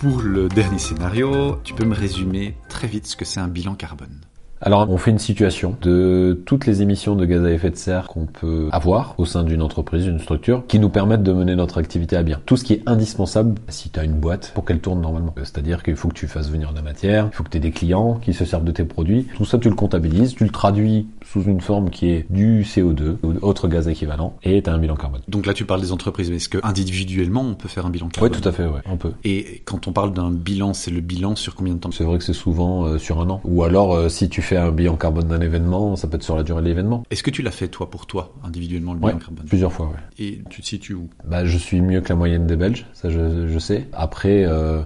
Pour le dernier scénario, tu peux me résumer très vite ce que c'est un bilan carbone alors, on fait une situation de toutes les émissions de gaz à effet de serre qu'on peut avoir au sein d'une entreprise, d'une structure, qui nous permettent de mener notre activité à bien. Tout ce qui est indispensable si tu as une boîte pour qu'elle tourne normalement. C'est-à-dire qu'il faut que tu fasses venir de la matière, il faut que tu aies des clients qui se servent de tes produits. Tout ça, tu le comptabilises, tu le traduis sous une forme qui est du CO2 ou autre gaz équivalent et tu as un bilan carbone. Donc là, tu parles des entreprises, mais est-ce que individuellement, on peut faire un bilan carbone Oui, tout à fait, ouais, on peut. Et quand on parle d'un bilan, c'est le bilan sur combien de temps? C'est vrai que c'est souvent euh, sur un an. Ou alors, euh, si tu fais un bilan carbone d'un événement, ça peut être sur la durée de l'événement. Est-ce que tu l'as fait toi pour toi, individuellement, le bilan carbone? Plusieurs fois, ouais. Et tu te situes où? Bah, je suis mieux que la moyenne des Belges, ça je, je sais. Après, euh,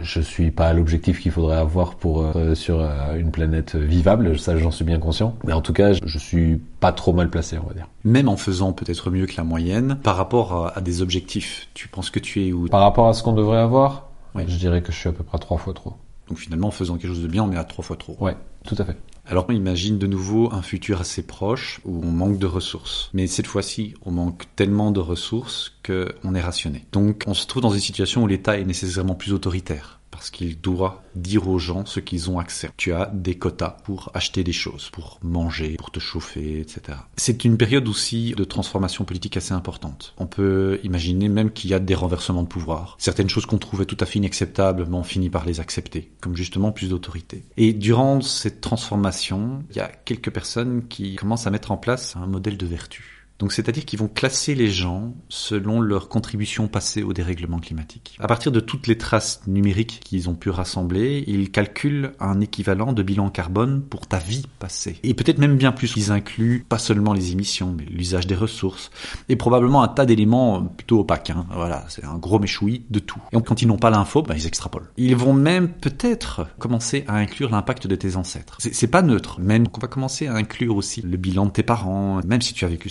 je suis pas à l'objectif qu'il faudrait avoir pour euh, sur euh, une planète vivable, ça j'en suis bien conscient. Mais en tout cas, je suis pas trop mal placé, on va dire. Même en faisant peut-être mieux que la moyenne, par rapport à, à des objectifs, tu penses que tu es où? Par rapport à ce qu'on devrait avoir, je dirais que je suis à peu près trois fois trop. Donc finalement, en faisant quelque chose de bien, on est à trois fois trop. Ouais, tout à fait. Alors on imagine de nouveau un futur assez proche où on manque de ressources. Mais cette fois-ci, on manque tellement de ressources qu'on est rationné. Donc on se trouve dans une situation où l'État est nécessairement plus autoritaire parce qu'il doit dire aux gens ce qu'ils ont accès. Tu as des quotas pour acheter des choses, pour manger, pour te chauffer, etc. C'est une période aussi de transformation politique assez importante. On peut imaginer même qu'il y a des renversements de pouvoir. Certaines choses qu'on trouvait tout à fait inacceptables, mais on finit par les accepter, comme justement plus d'autorité. Et durant cette transformation, il y a quelques personnes qui commencent à mettre en place un modèle de vertu. Donc c'est-à-dire qu'ils vont classer les gens selon leur contribution passée au dérèglement climatique. À partir de toutes les traces numériques qu'ils ont pu rassembler, ils calculent un équivalent de bilan carbone pour ta vie passée. Et peut-être même bien plus. Ils incluent pas seulement les émissions, mais l'usage des ressources. Et probablement un tas d'éléments plutôt opaques. Hein. Voilà, c'est un gros méchoui de tout. Et quand ils n'ont pas l'info, ben, ils extrapolent. Ils vont même peut-être commencer à inclure l'impact de tes ancêtres. C'est pas neutre. Même qu'on va commencer à inclure aussi le bilan de tes parents, même si tu as vécu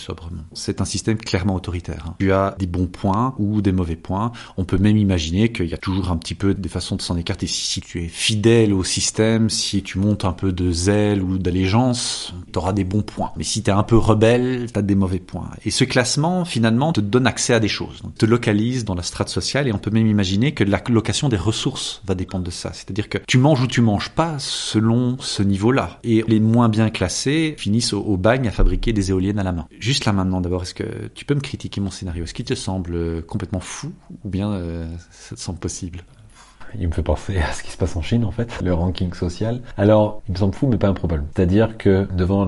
C'est un système clairement autoritaire. Hein. Tu as des bons points ou des mauvais points. On peut même imaginer qu'il y a toujours un petit peu des façons de s'en écarter. Si tu es fidèle au système, si tu montes un peu de zèle ou d'allégeance, tu auras des bons points. Mais si tu es un peu rebelle, tu as des mauvais points. Et ce classement, finalement, te donne accès à des choses. Donc, te localise dans la strate sociale et on peut même imaginer que la location des ressources va dépendre de ça. C'est-à-dire que tu manges ou tu manges pas selon ce niveau-là. Et les moins bien classés finissent au, au bagne à fabriquer des éoliennes à la main. Juste là maintenant, d'abord, est-ce que tu peux me critiquer mon scénario? Est-ce qu'il te semble complètement fou ou bien euh, ça te semble possible? Il me fait penser à ce qui se passe en Chine en fait, le ranking social. Alors, il me semble fou mais pas improbable. C'est-à-dire que devant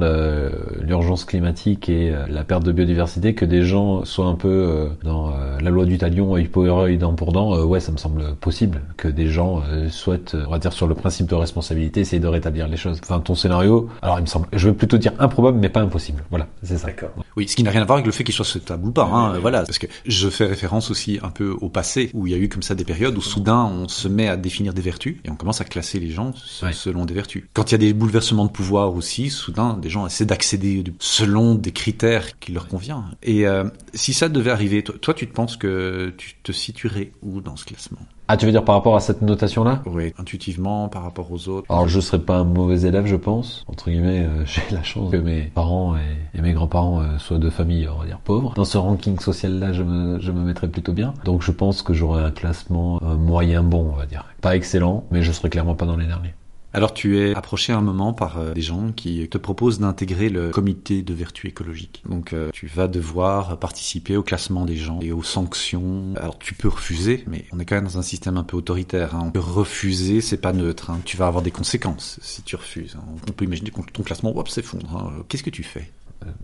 l'urgence climatique et euh, la perte de biodiversité, que des gens soient un peu euh, dans la loi du talion, œil pour œil, dent pour dent, ouais, ça me semble possible. Que des gens souhaitent, on va dire sur le principe de responsabilité, essayer de rétablir les choses. Enfin, ton scénario, alors il me semble, je veux plutôt dire improbable mais pas impossible. Voilà, c'est ça. D'accord. Oui, ce qui n'a rien à voir avec le fait qu'il soit souhaitable ou pas. Hein, voilà, parce que je fais référence aussi un peu au passé où il y a eu comme ça des périodes où soudain on se met à définir des vertus et on commence à classer les gens selon des vertus. Quand il y a des bouleversements de pouvoir aussi, soudain des gens essaient d'accéder selon des critères qui leur conviennent. Et euh, si ça devait arriver, toi, toi, tu te penses que tu te situerais où dans ce classement? Ah, tu veux dire par rapport à cette notation-là Oui, intuitivement, par rapport aux autres. Alors, je serais pas un mauvais élève, je pense. Entre guillemets, euh, j'ai la chance que mes parents et, et mes grands-parents euh, soient de familles, on va dire, pauvres. Dans ce ranking social-là, je me, je me mettrais plutôt bien. Donc, je pense que j'aurais un classement euh, moyen bon, on va dire. Pas excellent, mais je serais clairement pas dans les derniers. Alors tu es approché un moment par euh, des gens qui te proposent d'intégrer le comité de vertu écologique. Donc euh, tu vas devoir participer au classement des gens et aux sanctions. Alors tu peux refuser, mais on est quand même dans un système un peu autoritaire. Hein. Refuser, c'est pas neutre. Hein. Tu vas avoir des conséquences si tu refuses. Hein. On peut imaginer que ton classement hop, s'effondre. Qu'est-ce que tu fais?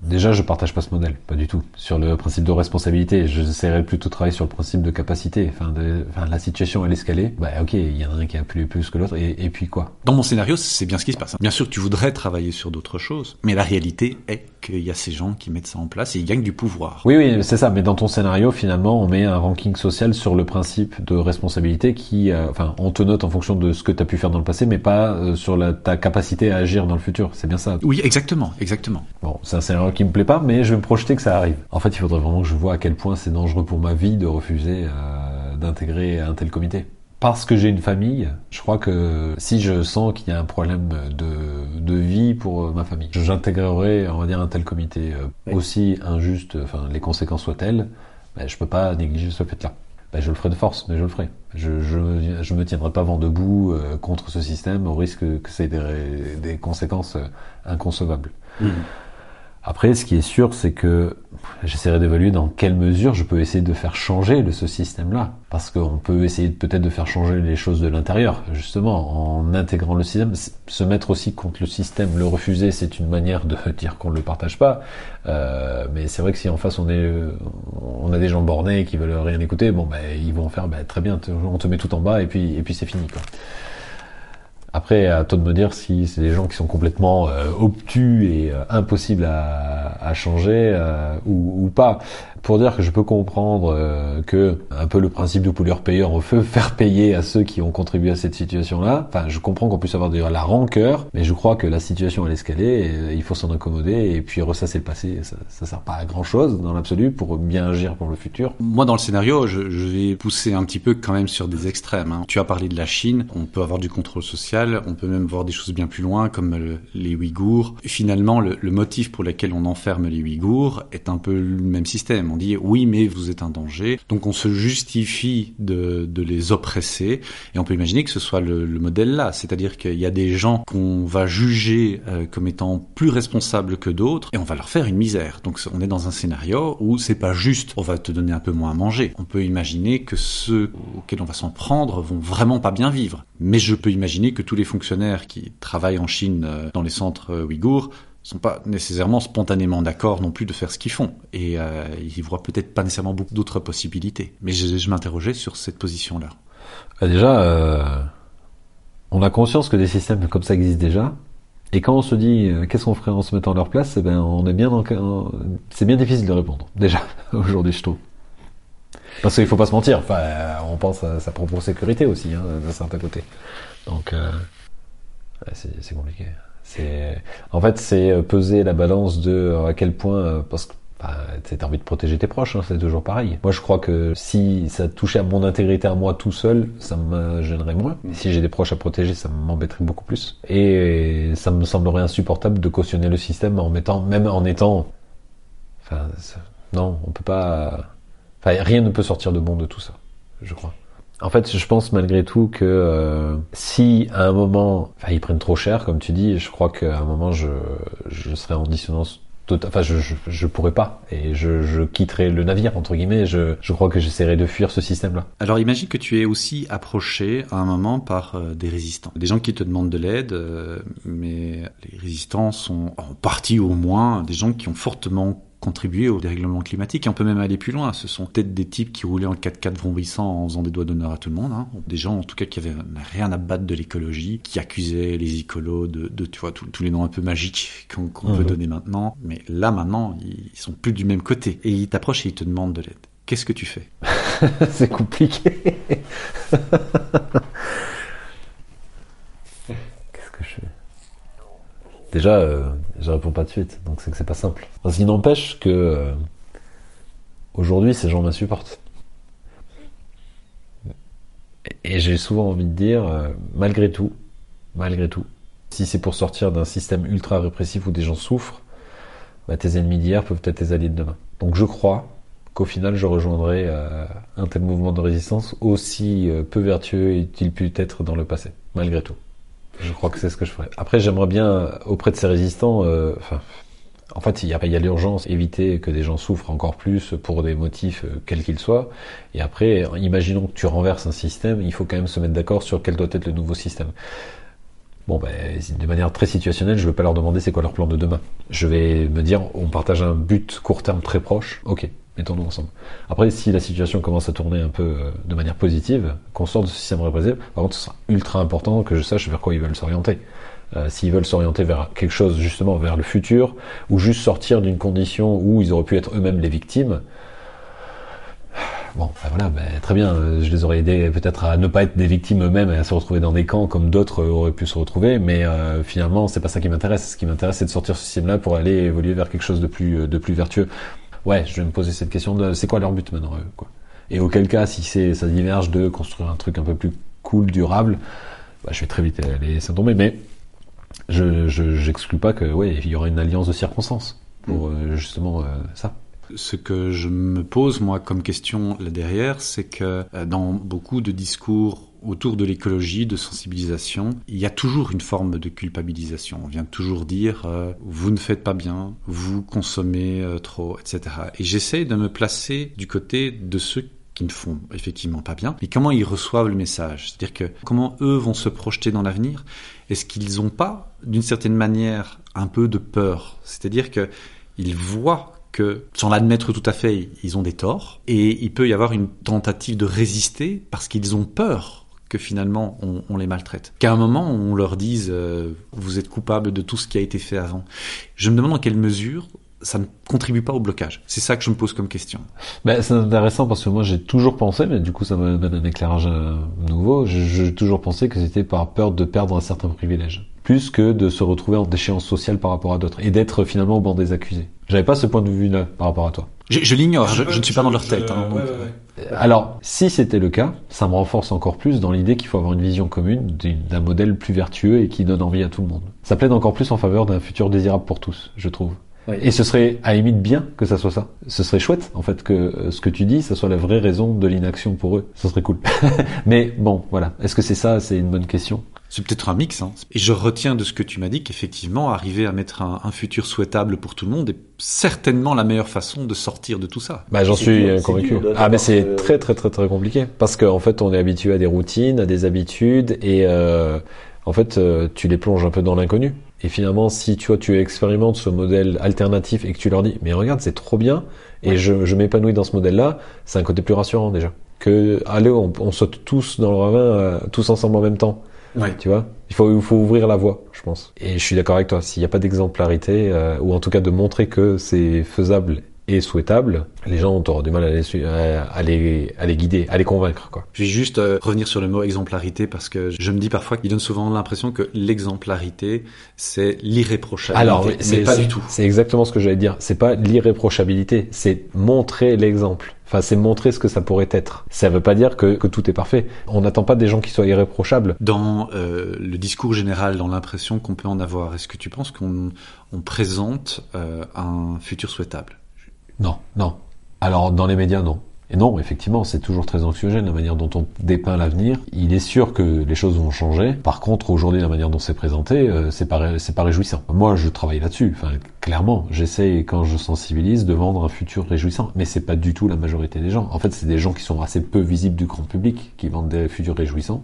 Déjà, je partage pas ce modèle, pas du tout. Sur le principe de responsabilité, j'essaierais plutôt de travailler sur le principe de capacité. Enfin, de, enfin la situation elle escalée. Bah ok, il y en a un qui a plus plus que l'autre, et, et, puis quoi? Dans mon scénario, c'est bien ce qui se passe. Bien sûr, tu voudrais travailler sur d'autres choses, mais la réalité est qu'il y a ces gens qui mettent ça en place et ils gagnent du pouvoir. Oui, oui, c'est ça. Mais dans ton scénario, finalement, on met un ranking social sur le principe de responsabilité qui, euh, enfin, on te note en fonction de ce que tu as pu faire dans le passé, mais pas euh, sur la, ta capacité à agir dans le futur. C'est bien ça? Oui, exactement, exactement. Bon, c'est un scénario qui me plaît pas, mais je vais me projeter que ça arrive. En fait, il faudrait vraiment que je vois à quel point c'est dangereux pour ma vie de refuser euh, d'intégrer un tel comité. Parce que j'ai une famille, je crois que si je sens qu'il y a un problème de, de vie pour ma famille, j'intégrerai, on va dire, un tel comité. Euh, oui. Aussi injuste, enfin, les conséquences soient-elles, ben, je peux pas négliger ce fait-là. ben, je le ferai de force, mais je le ferai. Je, je, je me tiendrai pas vent debout euh, contre ce système au risque que ça ait des, des conséquences euh, inconcevables. Mmh. Après, ce qui est sûr, c'est que j'essaierai d'évaluer dans quelle mesure je peux essayer de faire changer ce système-là. Parce qu'on peut essayer peut-être de faire changer les choses de l'intérieur, justement, en intégrant le système. Se mettre aussi contre le système, le refuser, c'est une manière de dire qu'on ne le partage pas. Euh, mais c'est vrai que si en face on est, on a des gens bornés qui veulent rien écouter, bon, ben, ils vont faire, ben, très bien, on te met tout en bas et puis, et puis c'est fini, quoi. Après, à toi de me dire si c'est des gens qui sont complètement euh, obtus et euh, impossibles à, changer euh, ou, pas pour dire que je peux comprendre euh, que un peu le principe du pollueur-payeur, on veut faire payer à ceux qui ont contribué à cette situation-là. Enfin, je comprends qu'on puisse avoir de la rancœur, mais je crois que la situation elle escalée, et il faut s'en accommoder et puis ressasser le passé. Ça, ça sert pas à grand chose dans l'absolu pour bien agir pour le futur. Moi, dans le scénario, je, je vais pousser un petit peu quand même sur des extrêmes. Hein. Tu as parlé de la Chine, on peut avoir du contrôle social, on peut même voir des choses bien plus loin comme le, les Ouïghours. Finalement, le, le motif pour lequel on enferme les Ouïghours est un peu le même système on dit oui, mais vous êtes un danger. Donc on se justifie de, les oppresser et on peut imaginer que ce soit le, le modèle là, c'est-à-dire qu'il y a des gens qu'on va juger euh, comme étant plus responsables que d'autres et on va leur faire une misère. Donc on est dans un scénario où c'est pas juste, on va te donner un peu moins à manger. On peut imaginer que ceux auxquels on va s'en prendre vont vraiment pas bien vivre. Mais je peux imaginer que tous les fonctionnaires qui travaillent en Chine euh, dans les centres euh, ouïghours sont pas nécessairement spontanément d'accord non plus de faire ce qu'ils font. Et euh, ils voient peut-être pas nécessairement beaucoup d'autres possibilités. Mais je, m'interrogeais sur cette position-là. Bah déjà, euh, on a conscience que des systèmes comme ça existent déjà. Et quand on se dit euh, qu'est-ce qu'on ferait en se mettant à leur place, eh ben on est bien dans, c'est bien difficile de répondre. Déjà aujourd'hui, je trouve. Parce qu'il faut pas se mentir. Enfin, on pense à sa propre sécurité aussi, hein, d'un certain côté. Donc, euh, c'est compliqué. En fait, c'est peser la balance de euh, à quel point, euh, parce que bah, t'as envie de protéger tes proches, hein, c'est toujours pareil. Moi, je crois que si ça touchait à mon intégrité à moi tout seul, ça me gênerait moins. Mais si j'ai des proches à protéger, ça m'embêterait beaucoup plus. Et ça me semblerait insupportable de cautionner le système en mettant, même en étant, enfin, non, on peut pas, enfin, rien ne peut sortir de bon de tout ça, je crois. En fait, je pense malgré tout que euh, si à un moment, enfin, ils prennent trop cher, comme tu dis, je crois qu'à un moment, je, je serai en dissonance totale. Enfin, je, je, je, pourrais pas et je, je quitterai le navire entre guillemets. Je, je crois que j'essaierai de fuir ce système-là. Alors, imagine que tu es aussi approché à un moment par euh, des résistants, des gens qui te demandent de l'aide, euh, mais les résistants sont en partie au moins des gens qui ont fortement contribuer au dérèglement climatique. Et on peut même aller plus loin. Ce sont peut-être des types qui roulaient en 4x4 vrombissant en faisant des doigts d'honneur à tout le monde. Hein. Des gens, en tout cas, qui avaient rien à battre de l'écologie, qui accusaient les écolos de, de tu vois, tous les noms un peu magiques qu'on qu peut donner maintenant. Mais là, maintenant, ils sont plus du même côté. Et ils t'approchent et ils te demandent de l'aide. Qu'est-ce que tu fais? C'est compliqué. Qu'est-ce que je fais? Déjà, euh, je réponds pas de suite, donc c'est que c'est pas simple. Parce qu'il n'empêche que euh, aujourd'hui, ces gens m'insupportent. Et j'ai souvent envie de dire, euh, malgré tout, malgré tout, si c'est pour sortir d'un système ultra répressif où des gens souffrent, bah, tes ennemis d'hier peuvent être tes alliés de demain. Donc je crois qu'au final, je rejoindrai euh, un tel mouvement de résistance, aussi peu vertueux est-il pu être dans le passé, malgré tout. Je crois que c'est ce que je ferais. Après, j'aimerais bien, auprès de ces résistants, euh, enfin, en fait, il y a, il y a l'urgence, éviter que des gens souffrent encore plus pour des motifs euh, quels qu'ils soient. Et après, imaginons que tu renverses un système, il faut quand même se mettre d'accord sur quel doit être le nouveau système. Bon, ben, de manière très situationnelle, je ne vais pas leur demander c'est quoi leur plan de demain. Je vais me dire, on partage un but court terme très proche. Ok, mettons-nous ensemble. Après, si la situation commence à tourner un peu euh, de manière positive, qu'on sorte de ce système répressif, par contre, ce sera ultra important que je sache vers quoi ils veulent s'orienter. Euh, S'ils veulent s'orienter vers quelque chose, justement, vers le futur, ou juste sortir d'une condition où ils auraient pu être eux-mêmes les victimes, bon, ben voilà, ben, très bien, je les aurais aidés peut-être à ne pas être des victimes eux-mêmes et à se retrouver dans des camps comme d'autres auraient pu se retrouver, mais euh, finalement, c'est pas ça qui m'intéresse. Ce qui m'intéresse, c'est de sortir ce système-là pour aller évoluer vers quelque chose de plus, de plus vertueux ouais, je vais me poser cette question de c'est quoi leur but maintenant eux, quoi? Et auquel cas, si c'est ça diverge de construire un truc un peu plus cool, durable, bah, je vais très vite laisser tomber. Mais je j'exclus pas que ouais, il y aura une alliance de circonstances pour euh, justement euh, ça. Ce que je me pose, moi, comme question là derrière, c'est que euh, dans beaucoup de discours autour de l'écologie, de sensibilisation, il y a toujours une forme de culpabilisation. On vient toujours dire euh, vous ne faites pas bien, vous consommez euh, trop, etc. Et j'essaie de me placer du côté de ceux qui ne font effectivement pas bien, mais comment ils reçoivent le message? C'est-à-dire que comment eux vont se projeter dans l'avenir? Est-ce qu'ils n'ont pas, d'une certaine manière, un peu de peur? C'est-à-dire que ils voient que, sans l'admettre tout à fait, ils ont des torts, et il peut y avoir une tentative de résister parce qu'ils ont peur que finalement on, les maltraite. Qu'à un moment on leur dise euh, vous êtes coupable de tout ce qui a été fait avant. Je me demande dans quelle mesure ça ne contribue pas au blocage. C'est ça que je me pose comme question. Ben, c'est intéressant parce que moi j'ai toujours pensé, mais du coup ça me donne un éclairage euh, nouveau, j'ai toujours pensé que c'était par peur de perdre un certain privilège plus que de se retrouver en déchéance sociale par rapport à d'autres et d'être finalement au banc des accusés. J'avais pas ce point de vue là par rapport à toi. Je, l'ignore, je, ne suis pas dans leur tête. Hein, euh, Alors, si c'était le cas, ça me renforce encore plus dans l'idée qu'il faut avoir une vision commune d'un modèle plus vertueux et qui donne envie à tout le monde. Ça plaide encore plus en faveur d'un futur désirable pour tous, je trouve. Et ce serait à limite bien que ça soit ça. Ce serait chouette en fait que euh, ce que tu dis, ça soit la vraie raison de l'inaction pour eux. Ce serait cool. Mais bon, voilà. Est-ce que c'est ça? C'est une bonne question. C'est peut-être un mix. Hein. Et je retiens de ce que tu m'as dit qu'effectivement, arriver à mettre un, futur souhaitable pour tout le monde est certainement la meilleure façon de sortir de tout ça. Bah, j'en suis convaincu. ah, mais c'est très très très très compliqué parce qu'en fait, on est habitué à des routines, à des habitudes, et euh, en fait, euh, tu les plonges un peu dans l'inconnu. Et finalement, si tu vois, tu expérimentes ce modèle alternatif et que tu leur dis, mais regarde, c'est trop bien, et je, je m'épanouis dans ce modèle-là, c'est un côté plus rassurant déjà. Que allez, on, on saute tous dans le ravin, euh, tous ensemble en même temps. Ouais. Tu vois il faut, il faut ouvrir la voie, je pense. Et je suis d'accord avec toi. S'il n'y a pas d'exemplarité, euh, ou en tout cas de montrer que c'est faisable et souhaitable, les gens ont du mal à les, à les, à les guider, à les convaincre. Quoi. Je vais juste euh, revenir sur le mot exemplarité parce que je me dis parfois qu'il donne souvent l'impression que l'exemplarité, c'est l'irréprochabilité. Alors, mais pas du tout. C'est exactement ce que j'allais dire. C'est pas l'irréprochabilité, c'est montrer l'exemple. Enfin, c'est montrer ce que ça pourrait être. Ça ne veut pas dire que, que tout est parfait. On n'attend pas des gens qui soient irréprochables. Dans euh, le discours général, dans l'impression qu'on peut en avoir, est-ce que tu penses qu'on on présente euh, un futur souhaitable? Non, non. Alors dans les médias, non. Et non, effectivement, c'est toujours très anxiogène la manière dont on dépeint l'avenir. Il est sûr que les choses vont changer. Par contre, aujourd'hui, la manière dont c'est présenté, euh, c'est pas pas réjouissant. Moi, je travaille là-dessus. Enfin, clairement, j'essaie quand je sensibilise de vendre un futur réjouissant, mais c'est pas du tout la majorité des gens. En fait, c'est des gens qui sont assez peu visibles du grand public qui vendent des futurs réjouissants.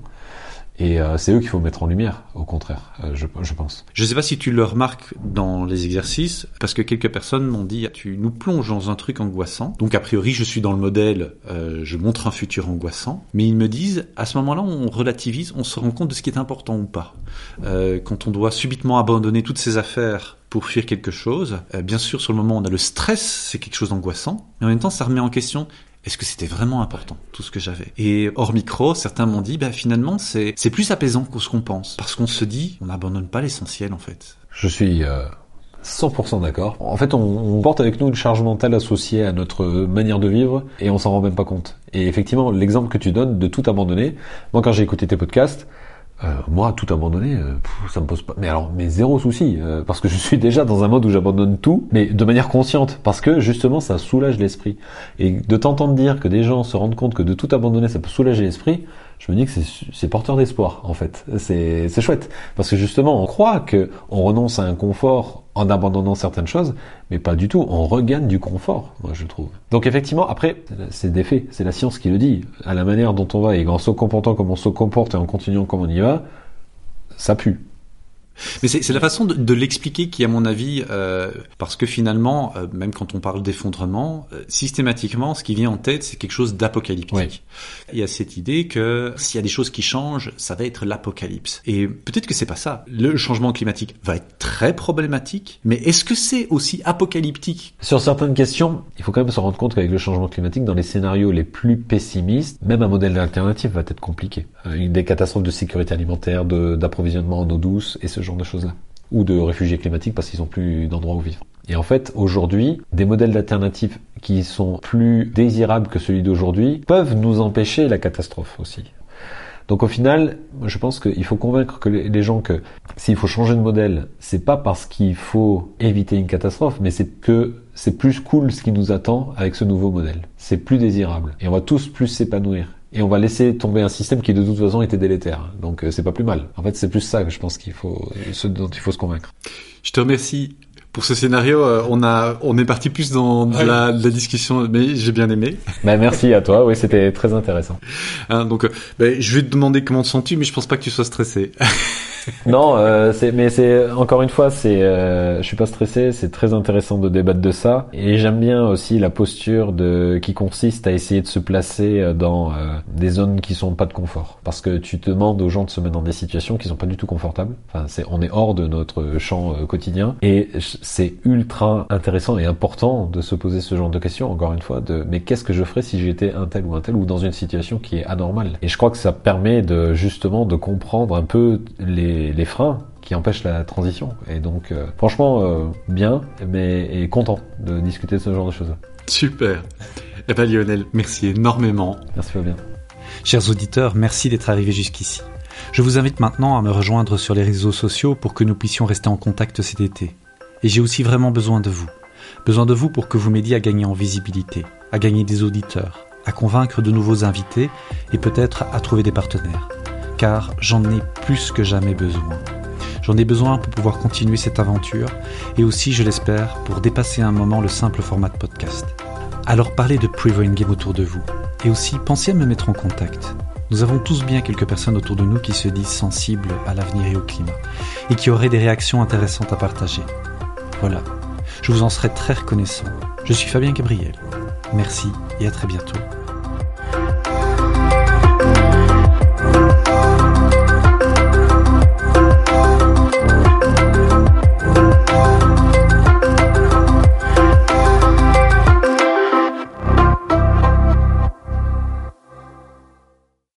Et euh, c'est eux qu'il faut mettre en lumière, au contraire, euh, je, pense. Je ne sais pas si tu le remarques dans les exercices, parce que quelques personnes m'ont dit tu nous plonges dans un truc angoissant. Donc a priori, je suis dans le modèle, euh, je montre un futur angoissant. Mais ils me disent, à ce moment-là, on relativise, on se rend compte de ce qui est important ou pas. quand on doit subitement abandonner toutes ses affaires pour fuir quelque chose. bien sûr, sur le moment, on a le stress, c'est quelque chose d'angoissant, mais en même temps, ça remet en question est-ce que c'était vraiment important, tout ce que j'avais? Et hors micro, certains m'ont dit, bah, finalement, c'est, plus apaisant que ce qu'on pense. Parce qu'on se dit, on n'abandonne pas l'essentiel, en fait. Je suis 100% euh, d'accord. En fait, on, porte avec nous une charge mentale associée à notre manière de vivre et on s'en rend même pas compte. Et effectivement, l'exemple que tu donnes de tout abandonner, moi quand j'ai écouté tes podcasts, euh, moi, tout abandonner, euh, ça me pose pas. Mais alors, mais zéro souci, euh, parce que je suis déjà dans un mode où j'abandonne tout, mais de manière consciente, parce que justement, ça soulage l'esprit. Et de t'entendre dire que des gens se rendent compte que de tout abandonner, ça peut soulager l'esprit, je me dis que c'est porteur d'espoir en fait. C'est chouette parce que justement on croit que on renonce à un confort en abandonnant certaines choses, mais pas du tout. On regagne du confort, moi je trouve. Donc effectivement, après c'est des faits, c'est la science qui le dit. À la manière dont on va et en se comportant comme on se comporte et en continuant comme on y va, ça pue. Mais c'est la façon de, de l'expliquer qui, à mon avis, euh, parce que finalement, euh, même quand on parle d'effondrement, euh, systématiquement, ce qui vient en tête, c'est quelque chose d'apocalyptique. Il y a cette idée que s'il y a des choses qui changent, ça va être l'apocalypse. Et peut-être que c'est pas ça. Le changement climatique va être très problématique, mais est-ce que c'est aussi apocalyptique? Sur certaines questions, il faut quand même se rendre compte qu'avec le changement climatique, dans les scénarios les plus pessimistes, même un modèle alternatif va être compliqué. Euh, des catastrophes de sécurité alimentaire, d'approvisionnement en eau douce et ce genre de choses-là. Ou de réfugiés climatiques parce qu'ils n'ont plus d'endroit où vivre. Et en fait, aujourd'hui, des modèles d'alternatives qui sont plus désirables que celui d'aujourd'hui peuvent nous empêcher la catastrophe aussi. Donc au final, je pense qu'il faut convaincre que les gens que s'il faut changer de modèle, c'est pas parce qu'il faut éviter une catastrophe, mais c'est que c'est plus cool ce qui nous attend avec ce nouveau modèle. C'est plus désirable. Et on va tous plus s'épanouir. Et on va laisser tomber un système qui de toute façon était délétère. Donc euh, c'est pas plus mal. En fait, c'est plus ça que je pense qu'il faut, ce dont il faut se convaincre. Je te remercie pour ce scénario, euh, on a, on est parti plus dans la, discussion, mais j'ai bien aimé. Bah, merci à toi. Oui, c'était très intéressant. Hein, donc, euh, bah, je vais te demander comment te sens-tu, mais je pense pas que tu sois stressé. non, euh, mais c'est encore une fois, c'est, euh, je suis pas stressé. C'est très intéressant de débattre de ça, et j'aime bien aussi la posture de qui consiste à essayer de se placer euh, dans euh, des zones qui sont pas de confort, parce que tu demandes aux gens de se mettre dans des situations qui sont pas du tout confortables. Enfin, c'est, on est hors de notre champ quotidien, et c'est ultra intéressant et important de se poser ce genre de questions. Encore une fois, de mais qu'est-ce que je ferais si j'étais un tel ou un tel ou dans une situation qui est anormale? Et je crois que ça permet de justement de comprendre un peu les les, freins qui empêchent la transition. Et donc, euh, franchement, euh, bien, mais et content de discuter de ce genre de choses. Super. Eh ben Lionel, merci énormément. Merci Fabien. Chers auditeurs, merci d'être arrivés jusqu'ici. Je vous invite maintenant à me rejoindre sur les réseaux sociaux pour que nous puissions rester en contact cet été. Et j'ai aussi vraiment besoin de vous. Besoin de vous pour que vous m'aidiez à gagner en visibilité, à gagner des auditeurs, à convaincre de nouveaux invités et peut-être à trouver des partenaires car j'en ai plus que jamais besoin. J'en ai besoin pour pouvoir continuer cette aventure et aussi, je l'espère, pour dépasser un moment le simple format de podcast. Alors parlez de Prevoin Game autour de vous et aussi pensez à me mettre en contact. Nous avons tous bien quelques personnes autour de nous qui se disent sensibles à l'avenir et au climat et qui auraient des réactions intéressantes à partager. Voilà, je vous en serai très reconnaissant. Je suis Fabien Gabriel. Merci et à très bientôt